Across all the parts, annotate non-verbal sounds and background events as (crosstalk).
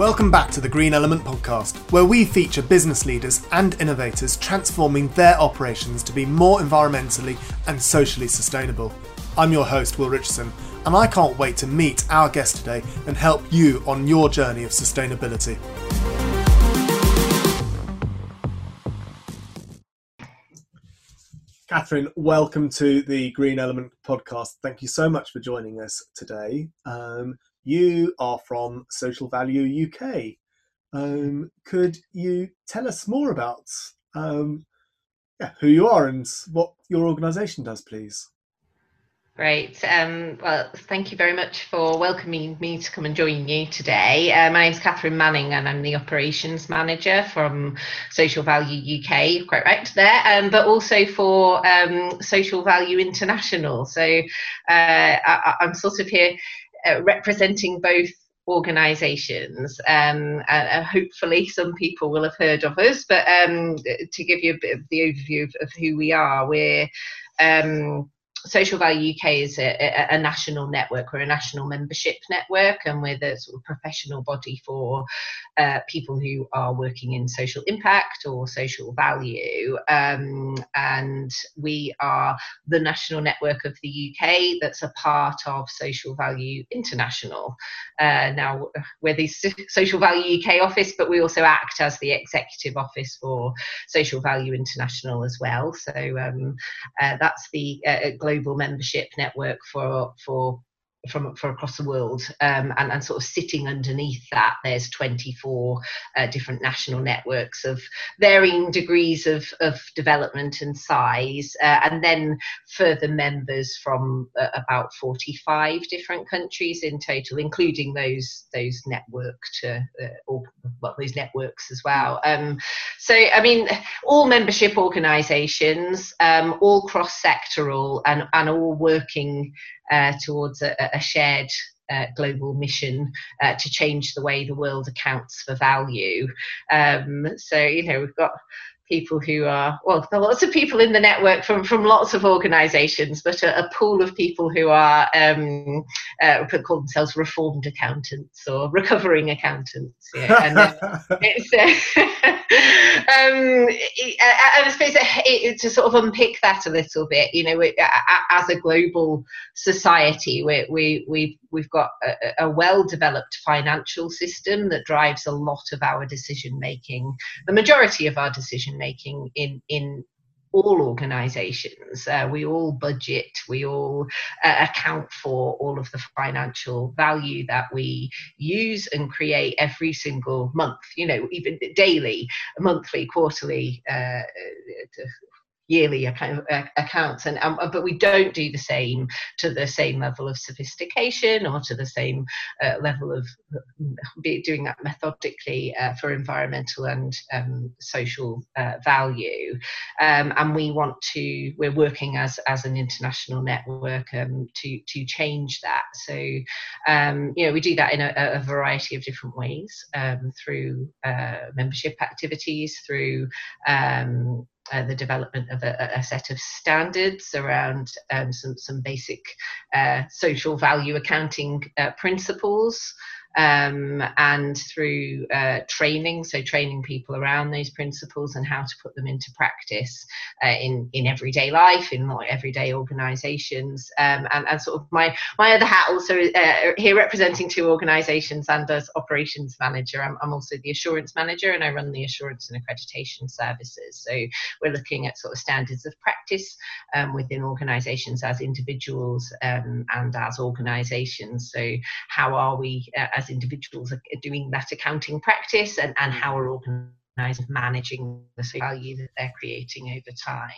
Welcome back to the Green Element podcast, where we feature business leaders and innovators transforming their operations to be more environmentally and socially sustainable. I'm your host, Will Richardson, and I can't wait to meet our guest today and help you on your journey of sustainability. Catherine, welcome to the Green Element podcast. Thank you so much for joining us today. Um, you are from Social Value UK. Um, could you tell us more about um, yeah, who you are and what your organisation does, please? Great. Um, well, thank you very much for welcoming me to come and join you today. Uh, my name is Catherine Manning, and I'm the operations manager from Social Value UK, quite right there, um, but also for um, Social Value International. So uh, I, am sort of here uh, representing both organisations. Um, and, hopefully, some people will have heard of us. But um, to give you a bit of the overview of, of who we are, we're um, Social Value UK is a, a, national network. We're a national membership network, and we're the sort of professional body for uh, people who are working in social impact or social value. Um, and we are the national network of the UK that's a part of Social Value International. Uh, now, we're the Social Value UK office, but we also act as the executive office for Social Value International as well. So um, uh, that's the uh, global membership network for for from, from across the world um, and, and sort of sitting underneath that there's 24 uh, different national networks of varying degrees of, of development and size uh, and then further members from uh, about 45 different countries in total including those those networked uh, or well those networks as well. Um, so I mean all membership organizations um, all cross-sectoral and, and all working uh, towards a, a shared uh, global mission uh, to change the way the world accounts for value. Um, so, you know, we've got people who are well there are lots of people in the network from from lots of organizations but a, a pool of people who are um uh, call themselves reformed accountants or recovering accountants yeah (laughs) (laughs) and um I, I suppose it, to sort of unpick that a little bit you know as a global society we we we've we've got a, a well developed financial system that drives a lot of our decision making the majority of our decision making in in all organizations. Uh, we all budget, we all uh, account for all of the financial value that we use and create every single month, you know, even daily, monthly, quarterly, uh, yearly account, uh, accounts and um, but we don't do the same to the same level of sophistication or to the same uh, level of be doing that methodically uh, for environmental and um, social uh, value. Um, and we want to we're working as as an international network um, to to change that. So um, you know we do that in a, a variety of different ways um, through uh, membership activities through uh, the development of a, a, set of standards around um, some, some basic uh, social value accounting uh, principles um, and through uh, training, so training people around those principles and how to put them into practice uh, in in everyday life, in like everyday organisations, um, and, and sort of my my other hat also uh, here representing two organisations and as operations manager, I'm, I'm also the assurance manager and I run the assurance and accreditation services. So we're looking at sort of standards of practice um, within organisations as individuals um, and as organisations. So how are we uh, as individuals are doing that accounting practice and, and how are organizations managing the value that they're creating over time.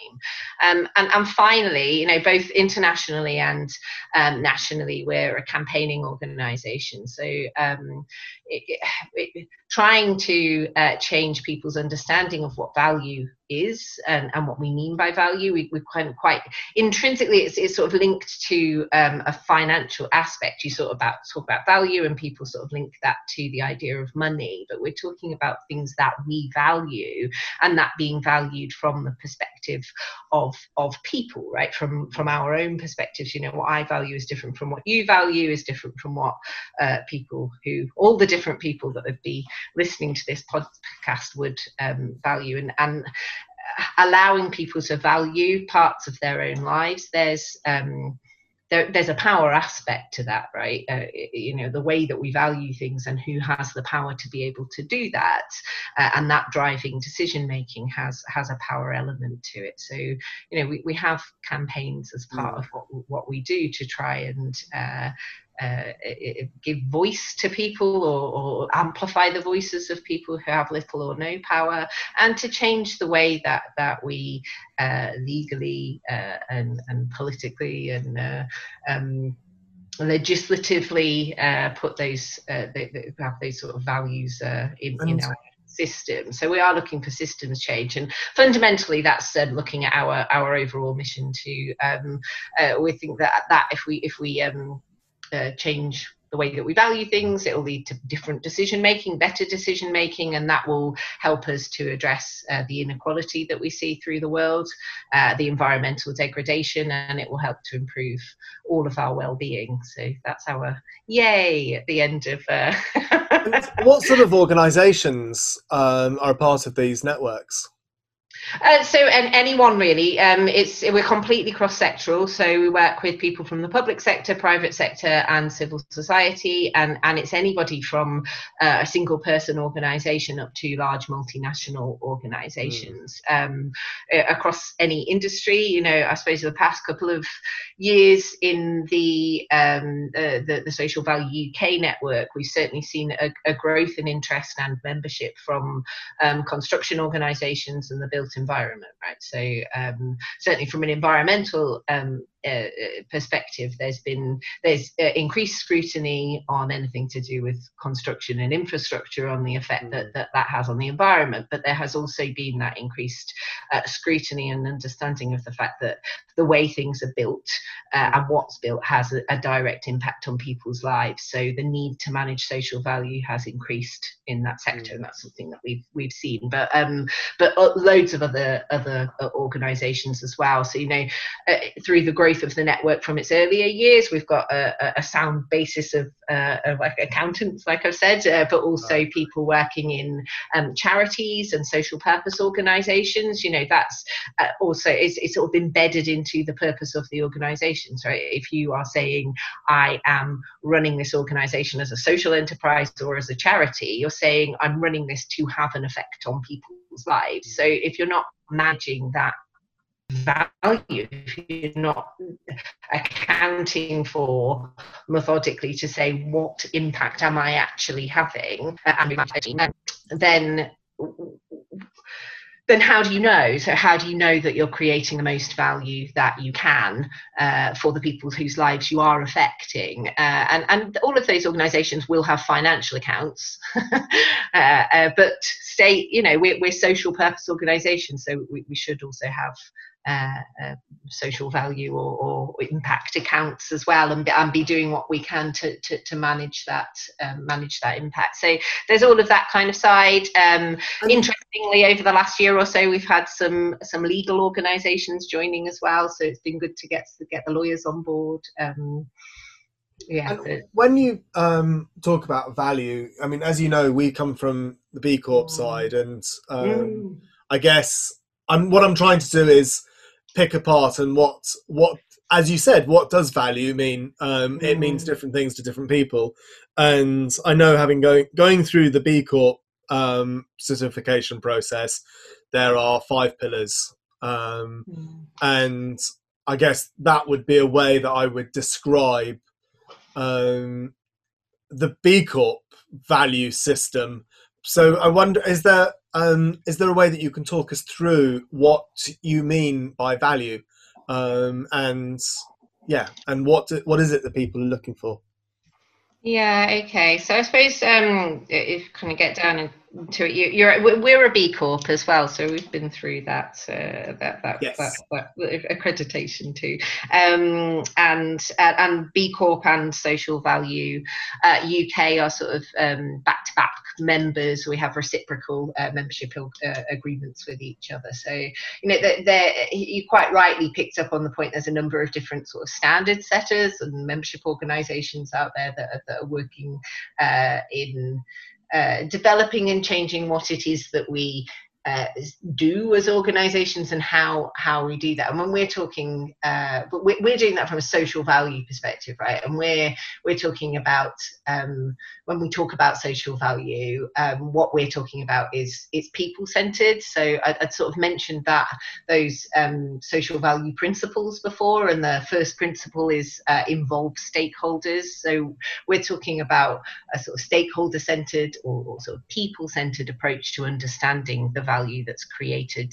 Um, and, and finally, you know, both internationally and um, nationally, we're a campaigning organisation. So um, it, it, trying to uh, change people's understanding of what value is and, and what we mean by value. We, we quite, quite intrinsically, it's, it's sort of linked to um, a financial aspect. You sort of about, talk about value, and people sort of link that to the idea of money, but we're talking about things that we value and that being valued from the perspective of, of people, right? From, from our own perspectives, you know, what I value is different from what you value, is different from what uh, people who, all the different people that would be listening to this podcast would um, value and, and allowing people to value parts of their own lives. There's um, there, there's a power aspect to that, right? Uh, you know, the way that we value things and who has the power to be able to do that, uh, and that driving decision making has has a power element to it. So, you know, we, we have campaigns as part mm. of what what we do to try and uh, uh, give voice to people or, or, amplify the voices of people who have little or no power, and to change the way that that we uh, legally uh, and, and politically and uh, um, legislatively uh, put those uh, have those sort of values in, in our system. So we are looking for systems change, and fundamentally, that's um, looking at our our overall mission. To um, uh, we think that that if we if we um, change the way that we value things. It will lead to different decision making, better decision making, and that will help us to address uh, the inequality that we see through the world, uh, the environmental degradation, and it will help to improve all of our well being. So that's our yay at the end of. Uh... (laughs) what sort of organisations um, are a part of these networks? Uh, so, and anyone really. Um, it's we're completely cross-sectoral. So we work with people from the public sector, private sector, and civil society, and and it's anybody from uh, a single-person organisation up to large multinational organisations mm. um, across any industry. You know, I suppose the past couple of years in the um, uh, the, the Social Value UK network, we've certainly seen a, a growth in interest and membership from um, construction organisations and the built environment, right? So um, certainly from an environmental um, uh, perspective, there's been there's uh, increased scrutiny on anything to do with construction and infrastructure on the effect that, mm. that that has on the environment. But there has also been that increased uh, scrutiny and understanding of the fact that the way things are built uh, and what's built has a, a, direct impact on people's lives. So the need to manage social value has increased in that sector, mm. and that's something that we've we've seen. But um, but uh, loads of other other uh, organisations as well. So you know, through the growth growth of the network from its earlier years. We've got a, a sound basis of, uh, of, like accountants, like I've said, uh, but also people working in um, charities and social purpose organisations. You know, that's uh, also it's, it's sort of embedded into the purpose of the organisations, right? If you are saying I am running this organisation as a social enterprise or as a charity, you're saying I'm running this to have an effect on people's lives. So if you're not managing that value if you're not accounting for methodically to say what impact am I actually having, uh, then then how do you know? So, how do you know that you're creating the most value that you can uh, for the people whose lives you are affecting? Uh, and, and all of those organizations will have financial accounts, (laughs) uh, uh, but state, you know, we're, we're social purpose organizations, so we, we should also have uh, uh, social value or, or, impact accounts as well and, and be doing what we can to, to, to manage that um, manage that impact so there's all of that kind of side um, interestingly over the last year or so we've had some some legal organizations joining as well so it's been good to get to get the lawyers on board um, yeah and when you um, talk about value i mean as you know we come from the b corp mm. side and um, mm. i guess I'm, what i'm trying to do is pick apart and what what as you said what does value mean um, it means mm. different things to different people and i know having going going through the b corp um, certification process there are five pillars um, mm. and i guess that would be a way that i would describe um, the b corp value system so i wonder is there um, is there a way that you can talk us through what you mean by value, um, and yeah, and what what is it that people are looking for? Yeah. Okay. So I suppose um, if kind of get down to it. You, are we're a B Corp as well, so we've been through that uh, that that, yes. that, that, accreditation too. Um, and uh, and B Corp and Social Value uh, UK are sort of back to back members. We have reciprocal uh, membership uh, agreements with each other. So you know, they're, you quite rightly picked up on the point. There's a number of different sort of standard setters and membership organisations out there that are, that are working uh, in uh, developing and changing what it is that we uh, do as organizations and how how we do that. And when we're talking uh, but we're, we're doing that from a social value perspective right? And we're we're talking about um, when we talk about social value um, what we're talking about is it's people centered so I, would sort of mentioned that those um, social value principles before and the first principle is uh, involve stakeholders. So we're talking about a sort of stakeholder centered or, or sort of people centered approach to understanding the value that's created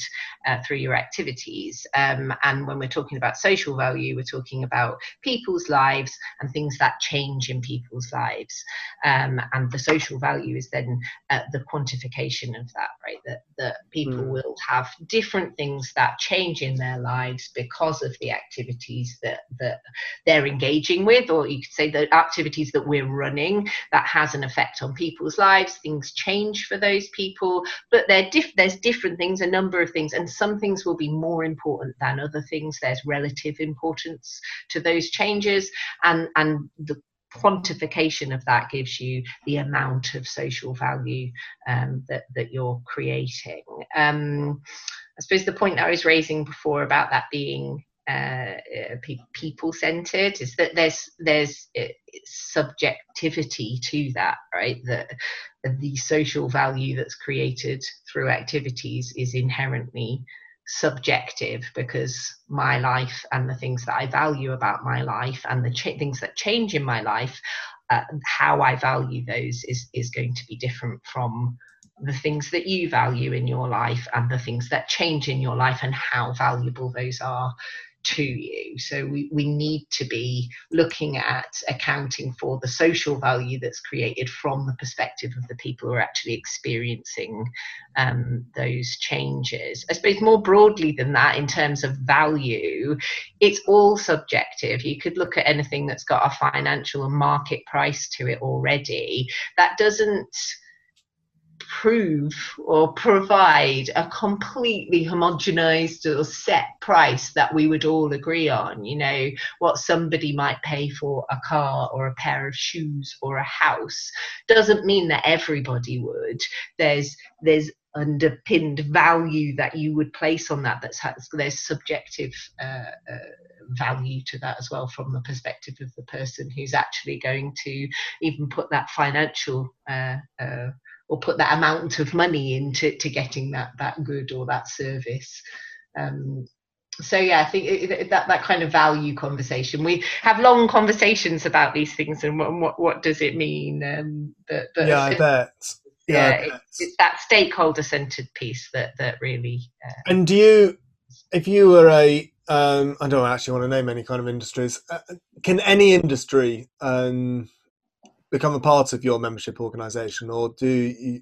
uh, through your activities. Um, and when we're talking about social value, we're talking about people's lives and things that change in people's lives. Um, and the social value is then uh, the quantification of that, right? That, that people mm. will have different things that change in their lives because of the activities that, that they're engaging with, or you could say the activities that we're running that has an effect on people's lives. Things change for those people, but they're, diff- they're there's different things, a number of things, and some things will be more important than other things. There's relative importance to those changes, and and the quantification of that gives you the amount of social value um, that that you're creating. Um, I suppose the point that I was raising before about that being uh, uh people centered is that there's there's uh, subjectivity to that right? That the social value that's created through activities is inherently subjective because my life and the things that I value about my life and the ch- things that change in my life, uh, how I value those is, is going to be different from the things that you value in your life and the things that change in your life and how valuable those are to you. So we, we need to be looking at accounting for the social value that's created from the perspective of the people who are actually experiencing um, those changes. I suppose more broadly than that, in terms of value, it's all subjective. You could look at anything that's got a financial and market price to it already. That doesn't prove or provide a completely homogenized or set price that we would all agree on. You know, what somebody might pay for a car or a pair of shoes or a house doesn't mean that everybody would. There's there's underpinned value that you would place on that that's there's subjective uh, uh, value to that as well from the perspective of the person who's actually going to even put that financial uh, uh or put that amount of money into to getting that that good or that service. Um, so yeah, I think it, that that kind of value conversation. We have long conversations about these things and what what, what does it mean. Um, but, but yeah, I bet. Yeah, yeah I bet. It's, that stakeholder centered piece that that really. Uh, and do you, if you were a, um, I don't actually want to name any kind of industries. Uh, can any industry um, become a part of your membership organization or do you,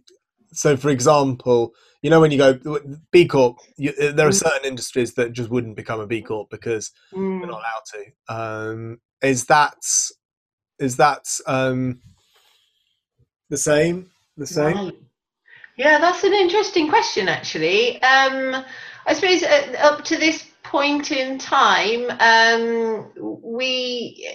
so for example you know when you go b corp you, there are mm. certain industries that just wouldn't become a b corp because mm. they're not allowed to um, is that is that um, the same the same right. yeah that's an interesting question actually um, i suppose uh, up to this point in time um, we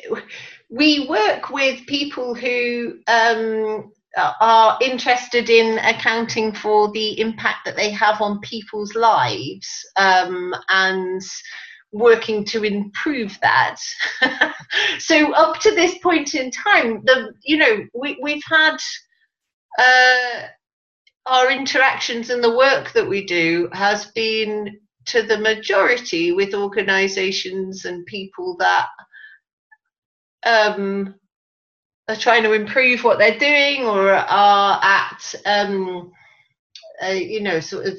we work with people who um, are interested in accounting for the impact that they have on people's lives um, and working to improve that. (laughs) so up to this point in time, the you know we we've had. Uh, our interactions and the work that we do has been to the majority with organizations and people that um, are trying to improve what they're doing or are at um, uh, you know sort of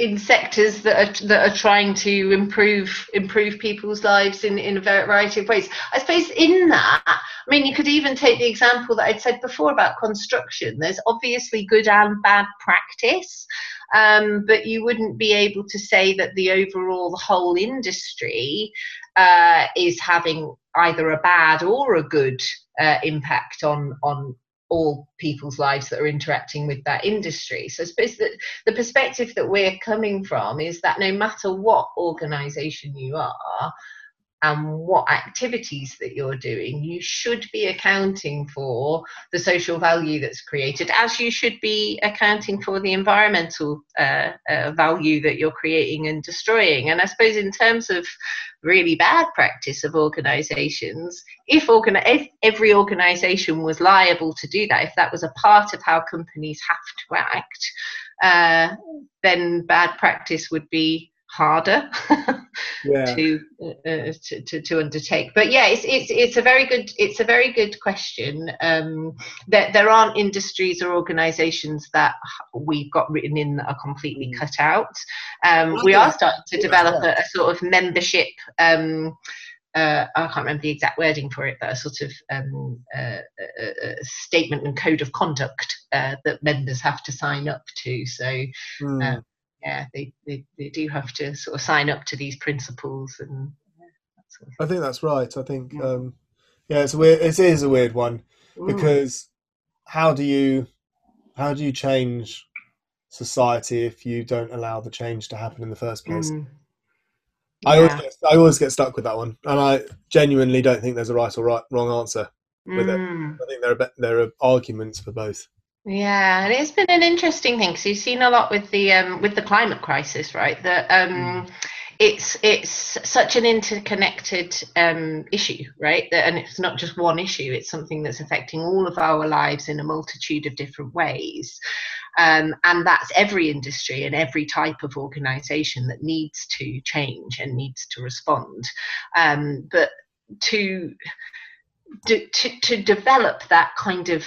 in sectors that are that are trying to improve improve people's lives in in a variety of ways. I suppose in that, I mean, you could even take the example that I'd said before about construction. There's obviously good and bad practice, um, but you wouldn't be able to say that the overall the whole industry uh, is having either a bad or a good uh, impact on on all people's lives that are interacting with that industry. So I suppose that the perspective that we're coming from is that no matter what organization you are, and what activities that you're doing, you should be accounting for the social value that's created, as you should be accounting for the environmental uh, uh, value that you're creating and destroying. And I suppose, in terms of really bad practice of organizations, if, organi- if every organization was liable to do that, if that was a part of how companies have to act, uh, then bad practice would be harder (laughs) yeah. to, uh, to, to to undertake. But yeah, it's it's it's a very good it's a very good question. Um, that there aren't industries or organisations that we've got written in that are completely mm. cut out. Um, we are starting to develop a, a sort of membership. Um, uh, I can't remember the exact wording for it, but a sort of um, uh, a, a statement and code of conduct uh, that members have to sign up to. So mm yeah, they, they, they do have to sort of sign up to these principles and. sort of I think that's right. I think yeah, um, yeah it's a weird. It is a weird one because how do you how do you change society if you don't allow the change to happen in the first place? Mm. I always get, I always get stuck with that one, and I genuinely don't think there's a right or right wrong answer with mm. it. I think there are there are arguments for both. Yeah, and it's been an interesting thing because you've seen a lot with the um, with the climate crisis, right? That um, mm. it's it's such an interconnected um, issue, right? That, and it's not just one issue; it's something that's affecting all of our lives in a multitude of different ways. Um, and that's every industry and every type of organization that needs to change and needs to respond. Um, but to, to to develop that kind of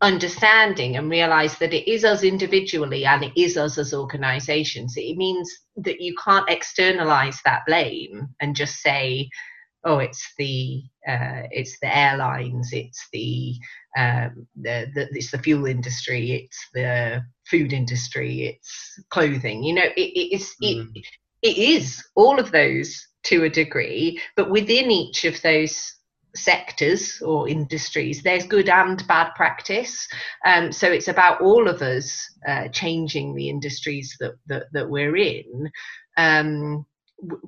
understanding and realize that it is us individually and it is us as organizations it means that you can't externalize that blame and just say oh it's the uh, it's the airlines it's the, um, the, the it's the fuel industry it's the food industry it's clothing you know it, it's mm. it, it is all of those to a degree but within each of those sectors or industries there's good and bad practice. Um, so it's about all of us uh, changing the industries that that, that we're in um, w-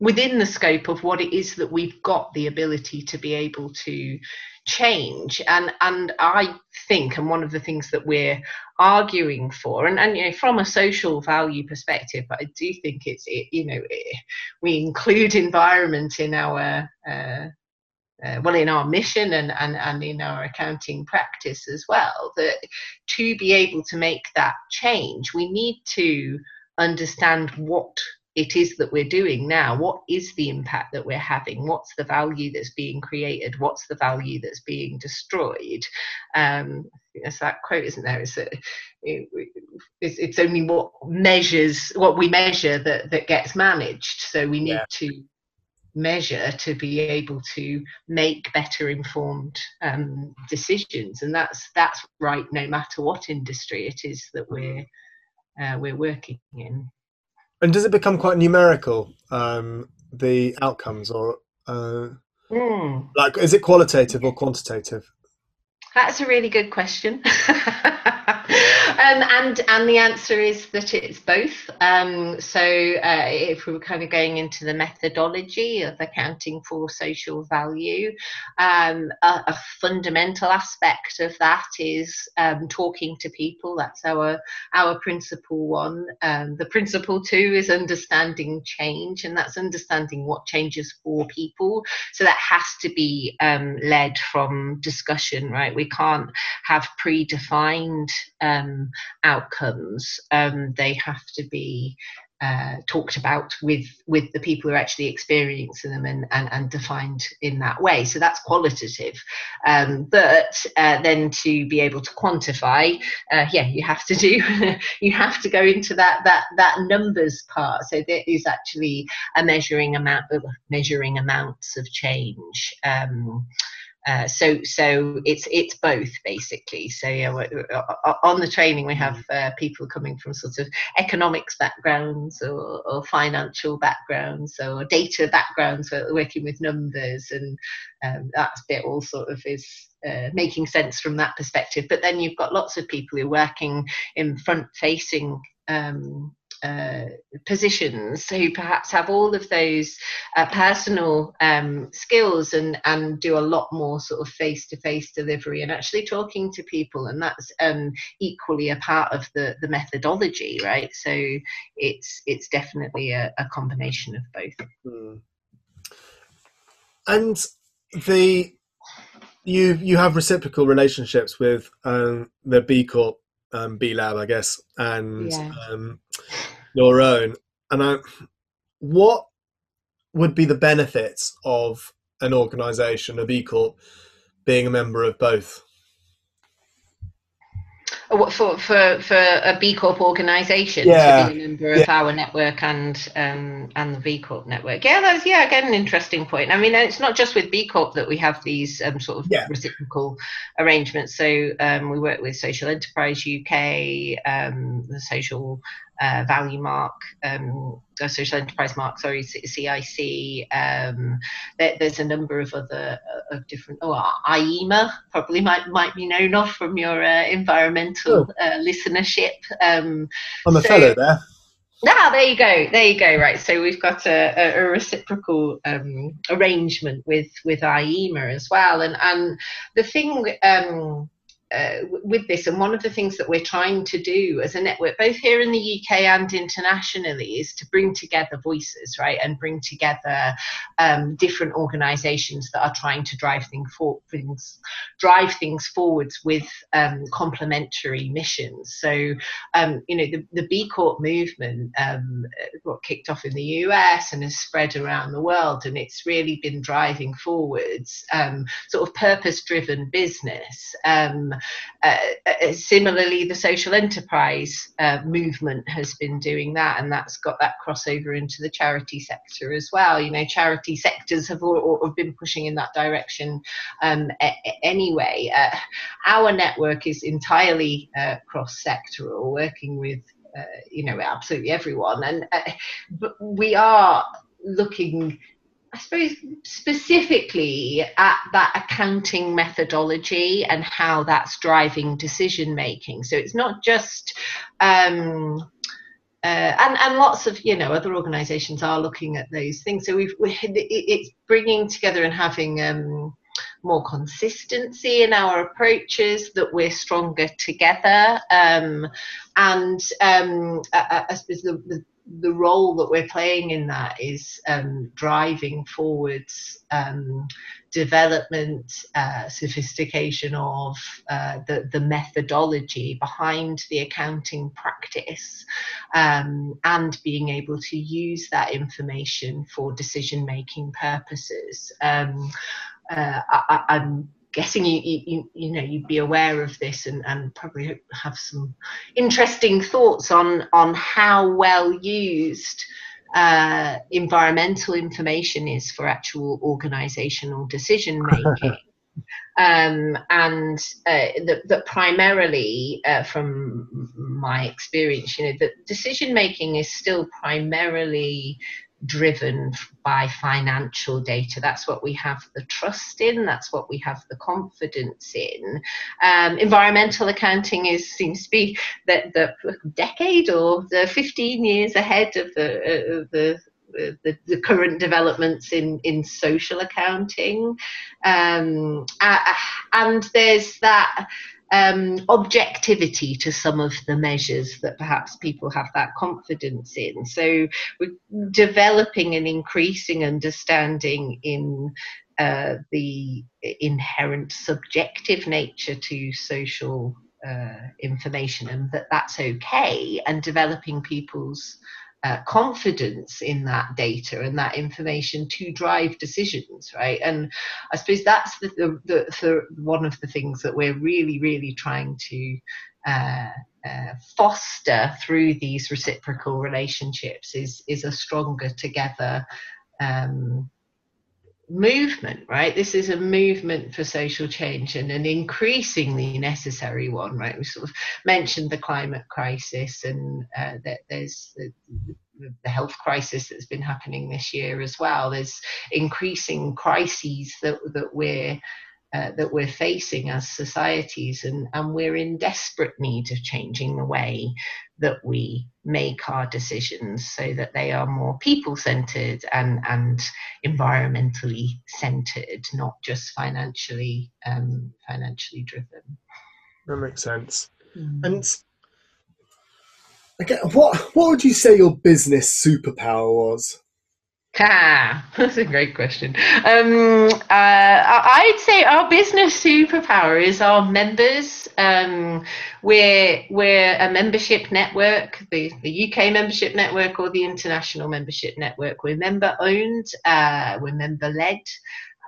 within the scope of what it is that we've got the ability to be able to change. And and i think and one of the things that we're arguing for and, and you know from a social value perspective i do think it's it, you know it, we include (laughs) environment in our uh, uh, well in our mission and, and, and in our accounting practice as well that to be able to make that change we need to understand what it is that we're doing now. What is the impact that we're having? What's the value that's being created? What's the value that's being destroyed? Um it's that quote isn't there it's, it, it's, it's only what measures what we measure that that gets managed. So we need yeah. to measure to be able to make better informed um, decisions. And that's that's right no matter what industry it is that we're uh, we're working in. And does it become quite numerical um, the outcomes or uh, mm. like is it qualitative or quantitative? That's a really good question (laughs) um, and and the answer is that it's both. Um, so uh, if we were kind of going into the methodology of accounting for social value, um, a, a, fundamental aspect of that is um, talking to people. That's our our principle one. Um, the principle two is understanding change, and that's understanding what changes for people. So that has to be um, led from discussion, right? We can't have predefined um, outcomes. Um, they have to be uh, talked about with with the people who are actually experiencing them and, and, and defined in that way. So that's qualitative. Um, but uh, then to be able to quantify, uh, yeah, you have to do (laughs) you have to go into that that that numbers part. So there is actually a measuring amount of measuring amounts of change. Um, uh, so so it's it's both basically. So yeah, on the training we have uh, people coming from sort of economics backgrounds or, or financial backgrounds or data backgrounds, working with numbers, and um, that bit all sort of is uh, making sense from that perspective. But then you've got lots of people who are working in front facing um, uh, positions who perhaps have all of those uh, personal um, skills and and do a lot more sort of face to face delivery and actually talking to people and that's um, equally a part of the the methodology right so it's it's definitely a, a combination of both mm. and the you you have reciprocal relationships with um, the B Corp um, B Lab, I guess, and yeah. um, your own. And I, what would be the benefits of an organisation, a B Corp, being a member of both? for for for a B Corp organisation yeah. to be a member of yeah. our network and um and the B Corp network. Yeah, that's yeah again an interesting point. I mean, it's not just with B Corp that we have these um, sort of yeah. reciprocal arrangements. So um, we work with Social Enterprise UK, um, the Social uh, value mark, um, social enterprise mark, sorry, CIC. Um, there, there's a number of other uh, of different. Oh, IEMA probably might might be known of from your uh, environmental oh. uh, listenership. Um, I'm a so, fellow there. Ah, there you go. There you go. Right. So we've got a, a, a reciprocal um, arrangement with with IEMA as well, and and the thing. Uh, with this. And one of the things that we're trying to do as a network, both here in the UK and internationally, is to bring together voices, right, and bring together um, different organisations that are trying to drive things, for, things drive things forwards with um, complementary missions. So, um, you know, the, the B Corp movement um, got kicked off in the US and has spread around the world, and it's really been driving forwards um, sort of purpose-driven business. Um, uh, uh, similarly, the social enterprise uh, movement has been doing that, and that's got that crossover into the charity sector as well. You know, charity sectors have, all, have been pushing in that direction um, a- anyway. Uh, our network is entirely uh, cross-sectoral, working with uh, you know absolutely everyone, and but we are looking I suppose specifically at that accounting methodology and how that's driving decision making. So it's not just um, uh, and and lots of you know other organisations are looking at those things. So we've we, it's bringing together and having um, more consistency in our approaches that we're stronger together um, and um, I, I, suppose the, the, the role that we're playing in that is um, driving forwards um, development, uh, sophistication of uh, the, the methodology behind the accounting practice, um, and being able to use that information for decision making purposes. Um, uh, I, I'm guessing you, you you know you'd be aware of this and, and probably have some interesting thoughts on on how well used uh, environmental information is for actual organizational decision (laughs) making. Um, and uh, that, that primarily uh, from my experience you know that decision making is still primarily driven by financial data. That's what we have the trust in. That's what we have the confidence in. Um, environmental accounting is seems to be the, the decade or the 15 years ahead of the, uh, the the, the, current developments in, in social accounting. Um, uh, and there's that um, objectivity to some of the measures that perhaps people have that confidence in. So we're developing an increasing understanding in uh, the inherent subjective nature to social uh, information and that that's okay and developing people's uh, confidence in that data and that information to drive decisions, right? And I suppose that's the, the, the, the one of the things that we're really, really trying to uh, uh, foster through these reciprocal relationships is is a stronger together um, movement, right? This is a movement for social change and an increasingly necessary one, right? We sort of mentioned the climate crisis and uh, that there's the, the health crisis that's been happening this year as well. There's increasing crises that that we're uh, that we're facing as societies, and, and we're in desperate need of changing the way that we make our decisions so that they are more people centered and, and environmentally centered, not just financially um, financially driven. That makes sense. Mm. And again, what what would you say your business superpower was? Ah, that's a great question. Um, uh, I'd say our business superpower is our members. Um, we're we're a membership network, the, the UK membership network or the international membership network. We're member owned, uh, we're member led.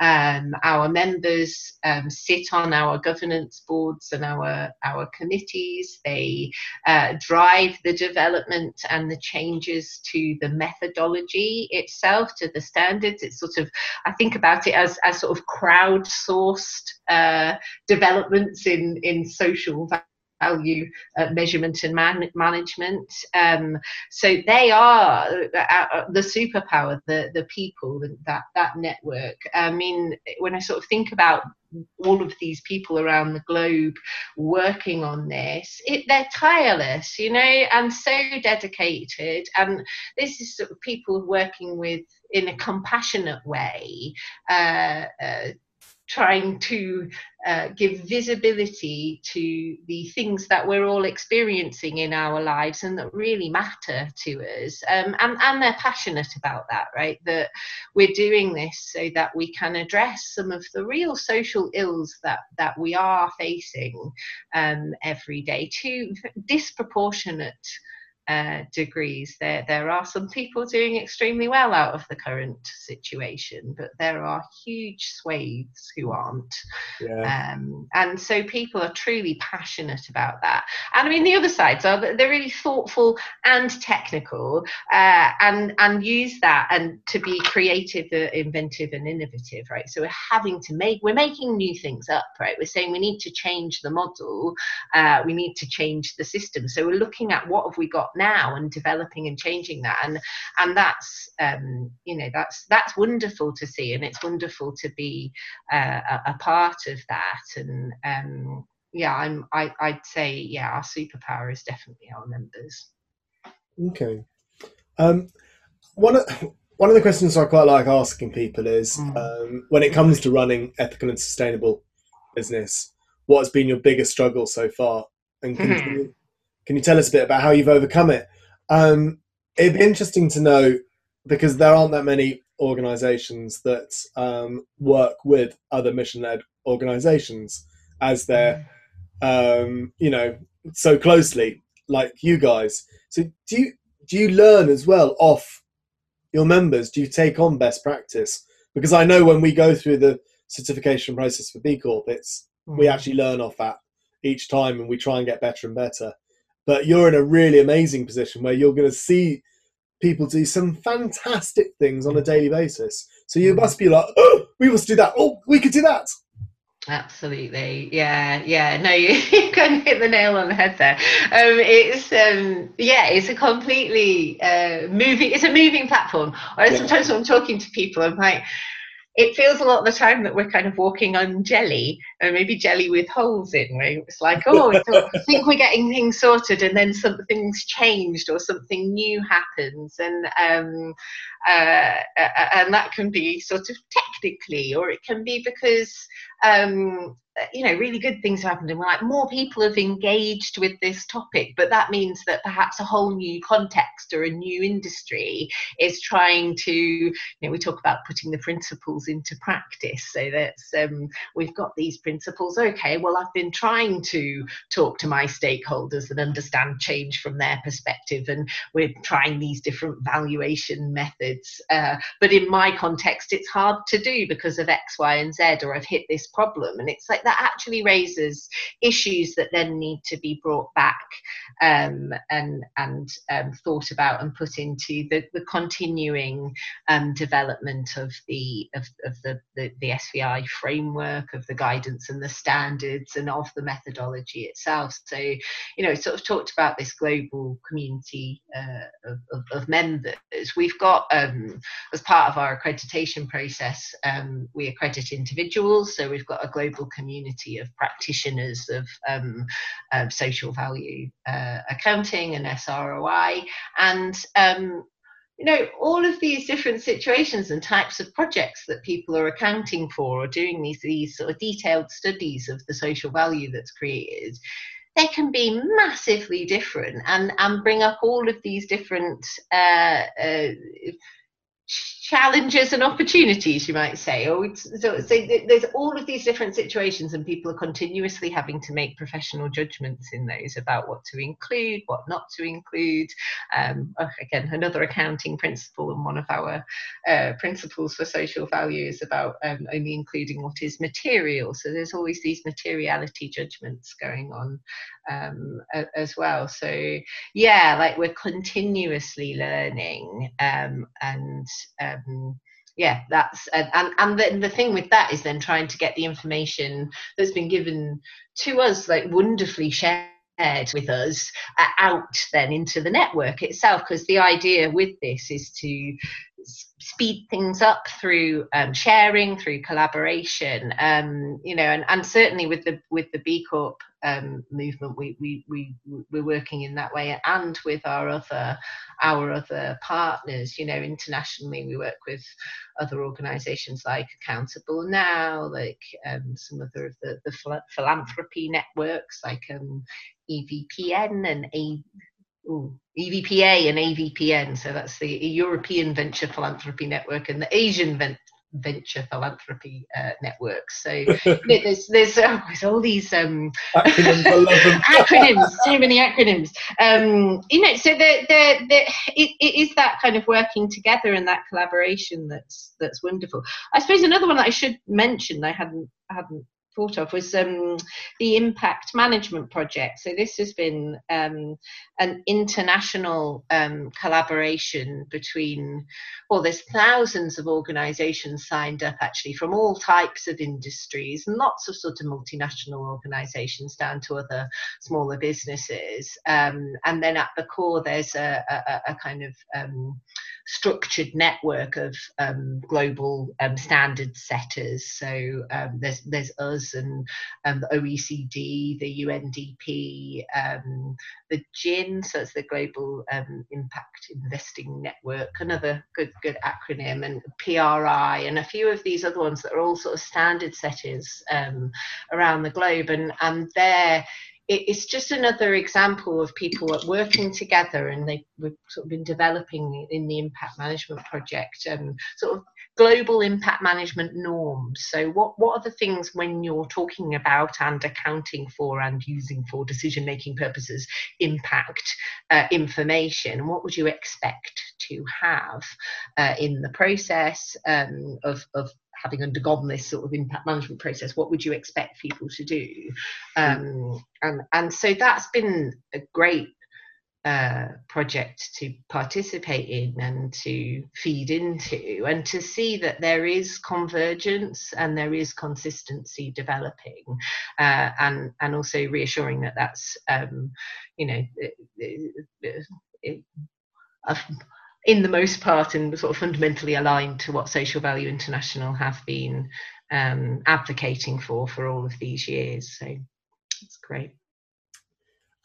Um, our members um, sit on our governance boards and our, our committees. They uh, drive the development and the changes to the methodology itself, to the standards. It's sort of, I think about it as, as sort of crowdsourced uh, developments in, in social value value uh, measurement and man- management. Um, so they are uh, uh, the superpower, the the people, that that network. I mean, when I sort of think about all of these people around the globe working on this it, they're tireless you know and so dedicated and this is sort of people working with in a compassionate way uh, uh, trying to uh, give visibility to the things that we're all experiencing in our lives and that really matter to us. Um, and, and they're passionate about that, right? That we're doing this so that we can address some of the real social ills that, that we are facing um, every day to disproportionate uh, degrees. There, there are some people doing extremely well out of the current situation, but there are huge swathes who aren't. Yeah. Um, and so people are truly passionate about that. And I mean, the other sides are that they're really thoughtful and technical, uh, and and use that and to be creative, uh, inventive, and innovative. Right. So we're having to make we're making new things up. Right. We're saying we need to change the model. Uh, we need to change the system. So we're looking at what have we got now and developing and changing that. And and that's um, you know that's that's wonderful to see and it's wonderful to be uh, a, a, part of that. And um, yeah i'm I, i'd say yeah our superpower is definitely our members okay. Um, one of one of the questions I quite like asking people is mm. um, when it comes to running ethical and sustainable business, what has been your biggest struggle so far? And continue, you, can you tell us a bit about how you've overcome it? Um, it'd be interesting to know because there aren't that many organizations that um, work with other mission led organizations as they're, um, you know, so closely like you guys. So do you do you learn as well off your members? Do you take on best practice? Because I know when we go through the certification process for B Corp, it's mm. we actually learn off that each time and we try and get better and better but you're in a really amazing position where you're going to see people do some fantastic things on a daily basis. So you must be like, oh, we must do that. Oh, we could do that. Absolutely, yeah, yeah. No, you, (laughs) you kind of hit the nail on the head there. Um, it's um, yeah, it's a completely uh, moving. It's a moving platform. Or yeah. sometimes when I'm talking to people, I'm like, it feels a lot of the time that we're kind of walking on jelly, and maybe jelly with holes in. Where it's like, oh, I (laughs) think we're getting things sorted, and then something's changed or something new happens, and um, uh, and that can be sort of technically, or it can be because um, uh, you know really good things have happened and we're like more people have engaged with this topic but that means that perhaps a whole new context or a new industry is trying to you know we talk about putting the principles into practice. So that's um, we've got these principles. Okay well i've been trying to talk to my stakeholders and understand change from their perspective and we're trying these different valuation methods. Uh, but in my context it's hard to do because of x y and z or i've hit this problem. And it's like that actually raises issues that then need to be brought back um, and and um, thought about and put into the, the continuing um, development of the of, of the, the, the SVI framework of the guidance and the standards and of the methodology itself. So you know, sort of talked about this global community uh, of, of, of, members. We've got um, as part of our accreditation process, um, we accredit individuals. So we've got a global community community of practitioners of um, uh, social value uh, accounting and SROI. And um, you know, all of these different situations and types of projects that people are accounting for or doing these, these sort of detailed studies of the social value that's created, they can be massively different and, and bring up all of these different uh, uh, challenges and opportunities, you might say. Or so, so there's all of these different situations, and people are continuously having to make professional judgments in those about what to include, what not to include. Um, again, another accounting principle, and one of our uh, principles for social value is about um, only including what is material. So there's always these materiality judgments going on um, as well. So yeah, like we're continuously learning um, um, yeah that's and and the, the thing with that is then trying to get the information that's been given to us like wonderfully shared with us uh, out then into the network itself because the idea with this is to speed things up through um, sharing through collaboration um, you know and, and certainly with the with the b corp um, movement we, we we we're working in that way and with our other our other partners you know internationally we work with other organizations like accountable now like um, some other of the, the philanthropy networks like um, evpn and a Ooh, EVPA and AVPN. So that's the European Venture Philanthropy Network and the Asian Ven- Venture Philanthropy uh, Network. So (laughs) you know, there's there's, uh, there's, all these um, acronyms, (laughs) acronyms, so many acronyms. Um, you know, so the, the, the, it, it is that kind of working together and that collaboration that's that's wonderful. I suppose another one that I should mention I hadn't hadn't thought of was um, the impact management project. So this has been um, an international um, collaboration between, well, there's thousands of organisations signed up actually from all types of industries and lots of sort of multinational organisations down to other smaller businesses. Um, and then at the core, there's a, a, a kind of um, structured network of um, global standard setters. So there's there's us and um, the OECD, the UNDP, um, the GIIN, so it's the Global um, Impact Investing Network, another good good acronym, and PRI, and a few of these other ones that are all sort of standard setters um, around the globe, and and they're it's just another example of people working together and they've sort of been developing in the impact management project and sort of global impact management norms. So, what, what are the things when you're talking about and accounting for and using for decision making purposes impact uh, information? What would you expect to have uh, in the process um, of, of having undergone this sort of impact management process, what would you expect people to do? Um, and, and so that's been a great uh, project to participate in and to feed into, and to see that there is convergence and there is consistency developing, uh, and and also reassuring that that's um, you know. It, it, it, in the most part and sort of fundamentally aligned to what Social Value International have been um, advocating for for all of these years. So it's great.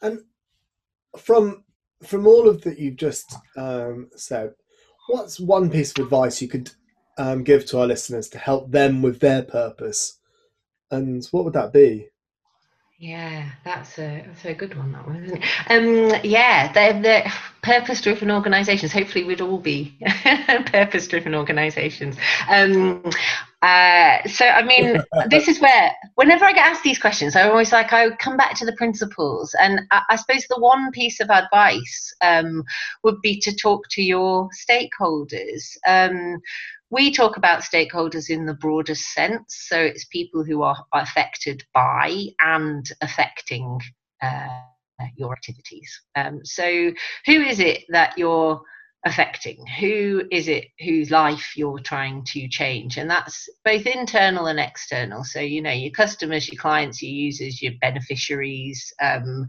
And from from all of that you've just um, said, what's one piece of advice you could um, give to our listeners to help them with their purpose and what would that be? Yeah, that's a that's a good one. That one, isn't it? Um, yeah, they're, they're purpose-driven organisations. Hopefully, we'd all be (laughs) purpose-driven organisations. Um, uh, so, I mean, (laughs) this is where whenever I get asked these questions, I'm always like I come back to the principles, and I, I suppose the one piece of advice um, would be to talk to your stakeholders. We talk about stakeholders in the broadest sense. So it's people who are affected by and affecting uh, your activities. Um, so who is it that you're affecting? Who is it whose life you're trying to change? And that's both internal and external. So, you know, your customers, your clients, your users, your beneficiaries, um,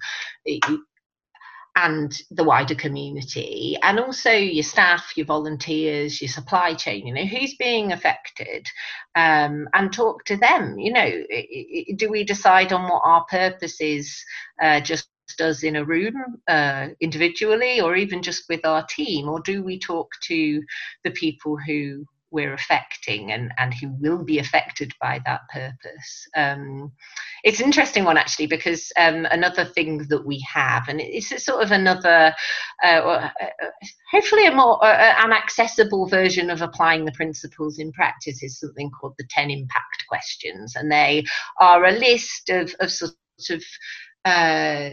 and the wider community and also your staff your volunteers your supply chain you know who's being affected um, and talk to them you know do we decide on what our purpose is uh, just us in a room uh, individually or even just with our team or do we talk to the people who we're affecting and, and who will be affected by that purpose. Um, it's an interesting one actually because um, another thing that we have, and it's sort of another, uh, uh, hopefully a more uh, an accessible version of applying the principles in practice, is something called the ten impact questions, and they are a list of, of sort of uh,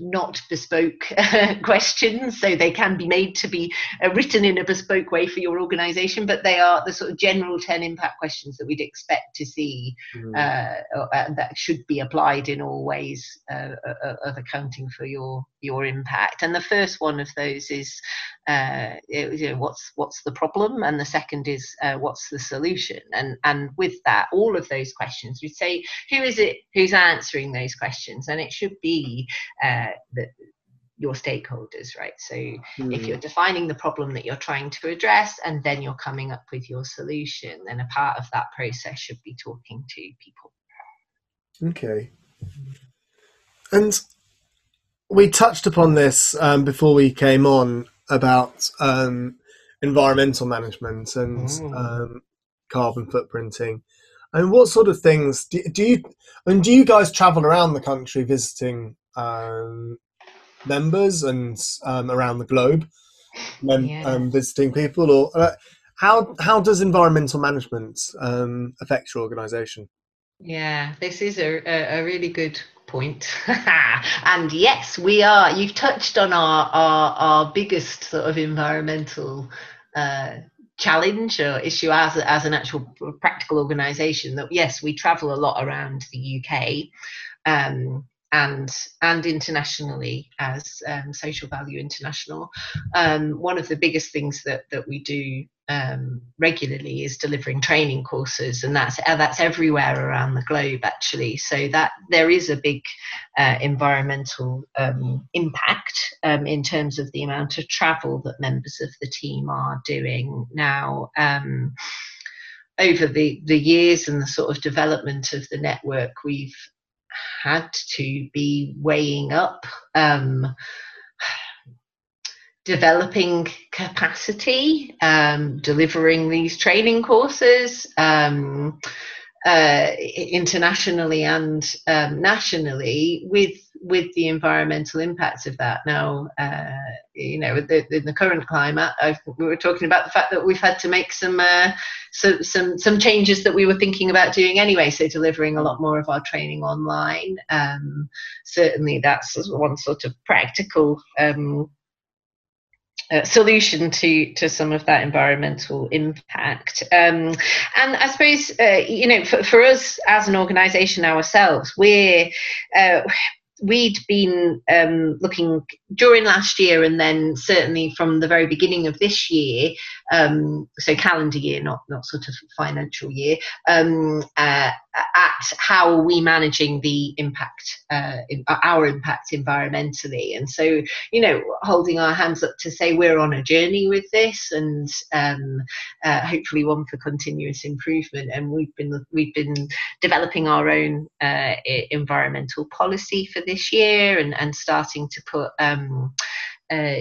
not bespoke (laughs) questions, so they can be made to be uh, written in a bespoke way for your organisation, but they are the sort of general 10 impact questions that we'd expect to see mm. uh, uh, that should be applied in all ways uh, uh, of accounting for your your impact. And the first one of those is uh, you know, what's what's the problem, and the second is what's the solution. And and with that, all of those questions, we'd say who is it who's answering those questions, and it should be uh, the, your stakeholders, right? So mm. if hmm. you're defining the problem that you're trying to address and then you're coming up with your solution, then a part of that process should be talking to people. Okay. And we touched upon this um, before we came on about um, environmental management and mm. um, carbon footprinting. And what sort of things do, do you? And do you guys travel around the country visiting um, members and um, around the globe, mem- yeah. um, visiting people, or uh, how how does environmental management um, affect your organisation? Yeah, this is a, a, a really good point. (laughs) and yes, we are. You've touched on our our, our biggest sort of environmental. Uh, challenge or issue as, as an actual practical organization that yes we travel a lot around the uk um, and and internationally as um, Social Value International. Um, one of the biggest things that that we do um, regularly is delivering training courses, and that's uh, that's everywhere around the globe actually. So that there is a big uh, environmental um, impact um, in terms of the amount of travel that members of the team are doing now um, over the, the years and the sort of development of the network, we've had to be weighing up um, (sighs) developing capacity, um, delivering these training courses um, uh, internationally and um, nationally with with the environmental impacts of that. Now, uh, you know, the, in the current climate, I've, we were talking about the fact that we've had to make some, uh, so, some some changes that we were thinking about doing anyway. So delivering a lot more of our training online. Um, certainly, that's one sort of practical. Um, uh, solution to to some of that environmental impact um, and i suppose uh, you know for, for us as an organization ourselves we're uh, we'd been um, looking during last year and then certainly from the very beginning of this year, um, so calendar year, not not sort of financial year, um, uh, at how are we managing the impact, uh, our impact environmentally, and so you know, holding our hands up to say we're on a journey with this, and um, uh, hopefully one for continuous improvement. And we've been we've been developing our own uh, environmental policy for this year, and and starting to put um, uh,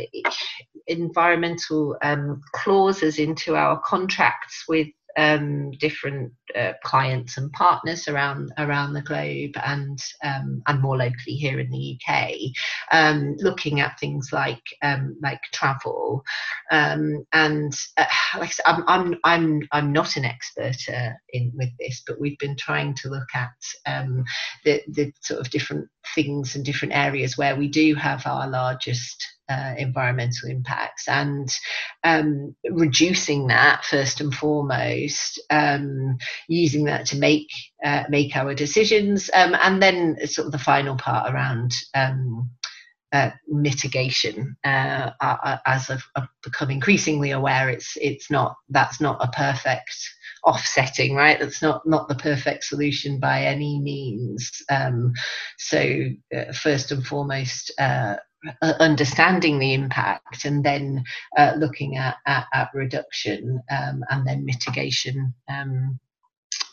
environmental um, clauses into our contracts with um, different uh, clients and partners around around the globe and um, and more locally here in the UK, um, looking at things like um, like travel. Um, and uh, like I said, I'm, I'm I'm I'm not an expert uh, in with this, but we've been trying to look at um, the the sort of different things and different areas where we do have our largest uh, environmental impacts and um, reducing that first and foremost, um, using that to make uh, make our decisions, um, and then sort of the final part around. Um, uh, mitigation uh, as I've, I've, become increasingly aware it's it's not that's not a perfect offsetting right that's not not the perfect solution by any means um, so uh, first and foremost uh, uh, understanding the impact and then uh, looking at, at, at reduction um, and then mitigation um,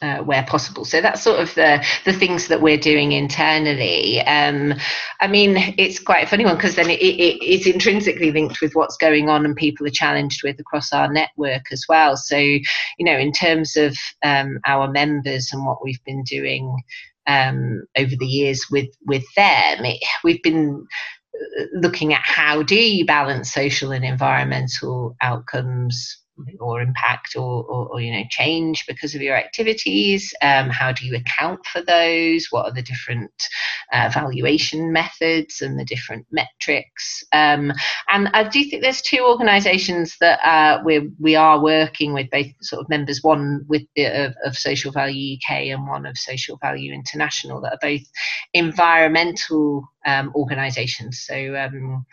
uh, where possible. So that's sort of the the things that we're doing internally. Um, I mean, it's quite a funny one because then it, it, it's intrinsically linked with what's going on and people are challenged with across our network as well. So you know, in terms of um, our members and what we've been doing um, over the years with with them, it, we've been looking at how do you balance social and environmental outcomes or impact or, or, or, you know change because of your activities? Um, how do you account for those? What are the different uh, valuation methods and the different metrics? Um, and i do think there's two organizations that uh, we we are working with both sort of members one with of, of social value uk and one of social value international that are both environmental um, organizations. So um,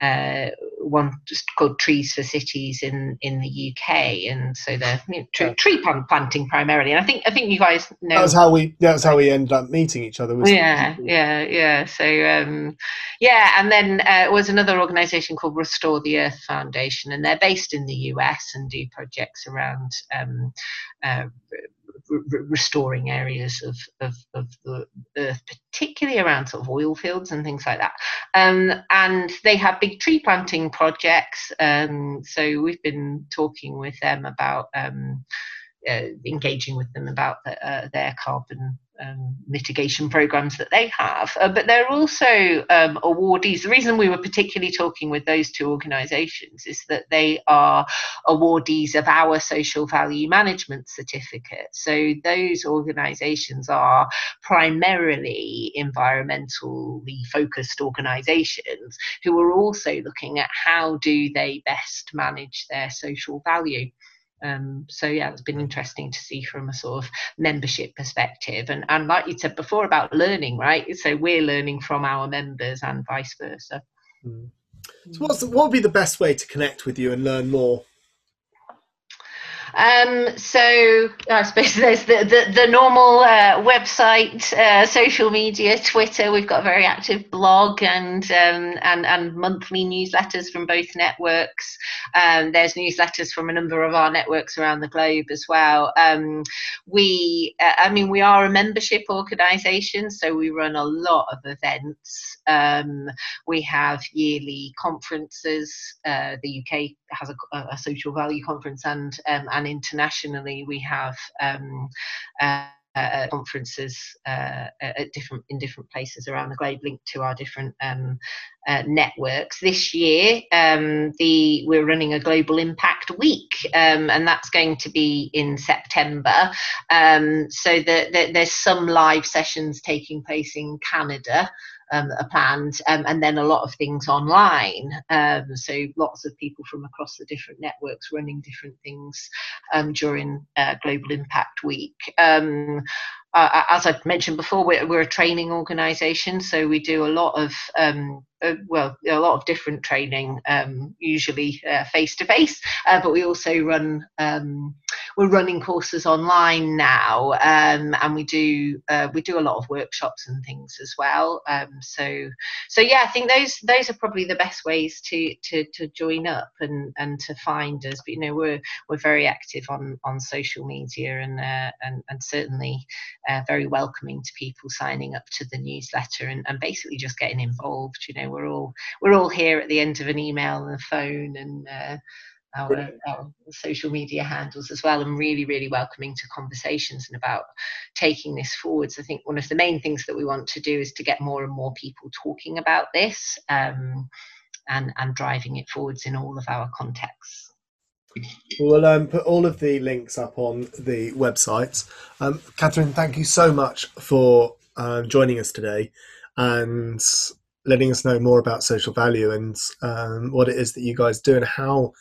uh, one just called Trees for Cities in in the UK, and so they're you know, tree, tree planting primarily. And I think I think you guys know that's how we that's how we ended up meeting each other. yeah, yeah, yeah. So um, yeah, and then uh, was another organisation called Restore the Earth Foundation, and they're based in the US and do projects around um, uh, restoring areas of, of, of, the earth, particularly around sort of oil fields and things like that. Um, and they have big tree planting projects. Um, so we've been talking with them about um, uh, engaging with them about the, uh, their carbon um, mitigation programs that they have. Uh, but they're also um, awardees. The reason we were particularly talking with those two organisations is that they are awardees of our social value management certificate. So those organisations are primarily environmentally focused organisations who are also looking at how do they best manage their social value. Um, so yeah, it's been interesting to see from a sort of membership perspective, and and like you said before about learning, right? So we're learning from our members and vice versa. Mm. So what's the, what would be the best way to connect with you and learn more? Um, so I suppose (laughs) there's the, the, the normal uh, website, uh, social media, Twitter. We've got a very active blog and um, and and monthly newsletters from both networks. Um, there's newsletters from a number of our networks around the globe as well. Um, we, uh, I mean, we are a membership organisation, so we run a lot of events. Um, we have yearly conferences. Uh, the UK has a, a, social value conference and um, and internationally we have um, uh, uh, conferences uh, at different in different places around the globe linked to our different um, uh, networks this year um, the we're running a global impact week um, and that's going to be in september um, so that there's some live sessions taking place in canada um, that are planned, um, and then a lot of things online. Um, so lots of people from across the different networks running different things um, during uh, Global Impact Week. Uh, as I've mentioned before, we're, we're, a training organisation, so we do a lot of um, uh, well, a lot of different training, um, usually face to face, but we also run um, we're running courses online now, um, and we do uh, we do a lot of workshops and things as well. Um, so so yeah, I think those those are probably the best ways to to to join up and and to find us. But you know, we're we're very active on on social media and uh, and and certainly uh, very welcoming to people signing up to the newsletter and, and basically just getting involved. You know, we're all we're all here at the end of an email and a phone and uh, our, our, social media handles as well and really really welcoming to conversations and about taking this forwards i think one of the main things that we want to do is to get more and more people talking about this um, and and driving it forwards in all of our contexts. We'll um, put all of the links up on the website. Um, Catherine, thank you so much for uh, joining us today and letting us know more about social value and um, what it is that you guys do and how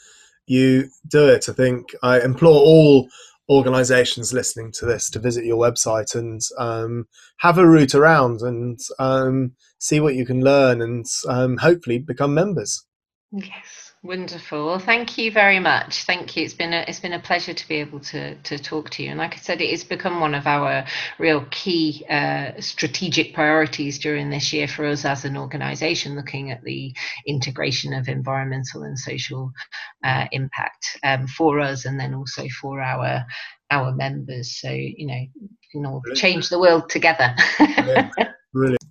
you do it. I think I implore all organizations listening to this to visit your website and um, have a route around and um, see what you can learn and um, hopefully become members. Yes. Wonderful. Well, thank you very much. Thank you. It's been a it's been a pleasure to be able to to talk to you. And like I said, it has become one of our real key uh, strategic priorities during this year for us as an organisation, looking at the integration of environmental and social uh, impact um, for us, and then also for our our members. So you know, you know, change the world together. Brilliant. (laughs) Brilliant.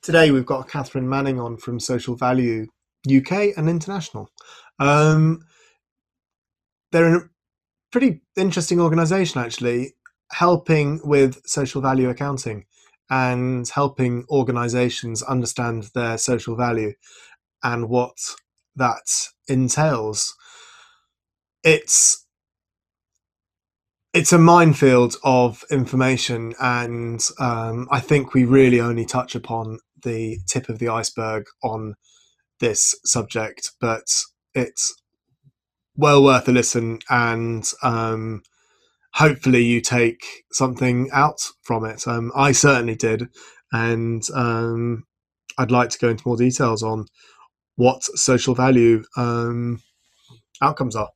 Today we've got Catherine Manning on from Social Value UK and international. Um, they're a pretty interesting organisation, actually, helping with social value accounting and helping organisations understand their social value and what that entails. It's it's a minefield of information, and um, I think we really only touch upon the tip of the iceberg on this subject, but it's well worth a listen and um, hopefully you take something out from it. Um, I certainly did, and um, I'd like to go into more details on what social value um, outcomes are.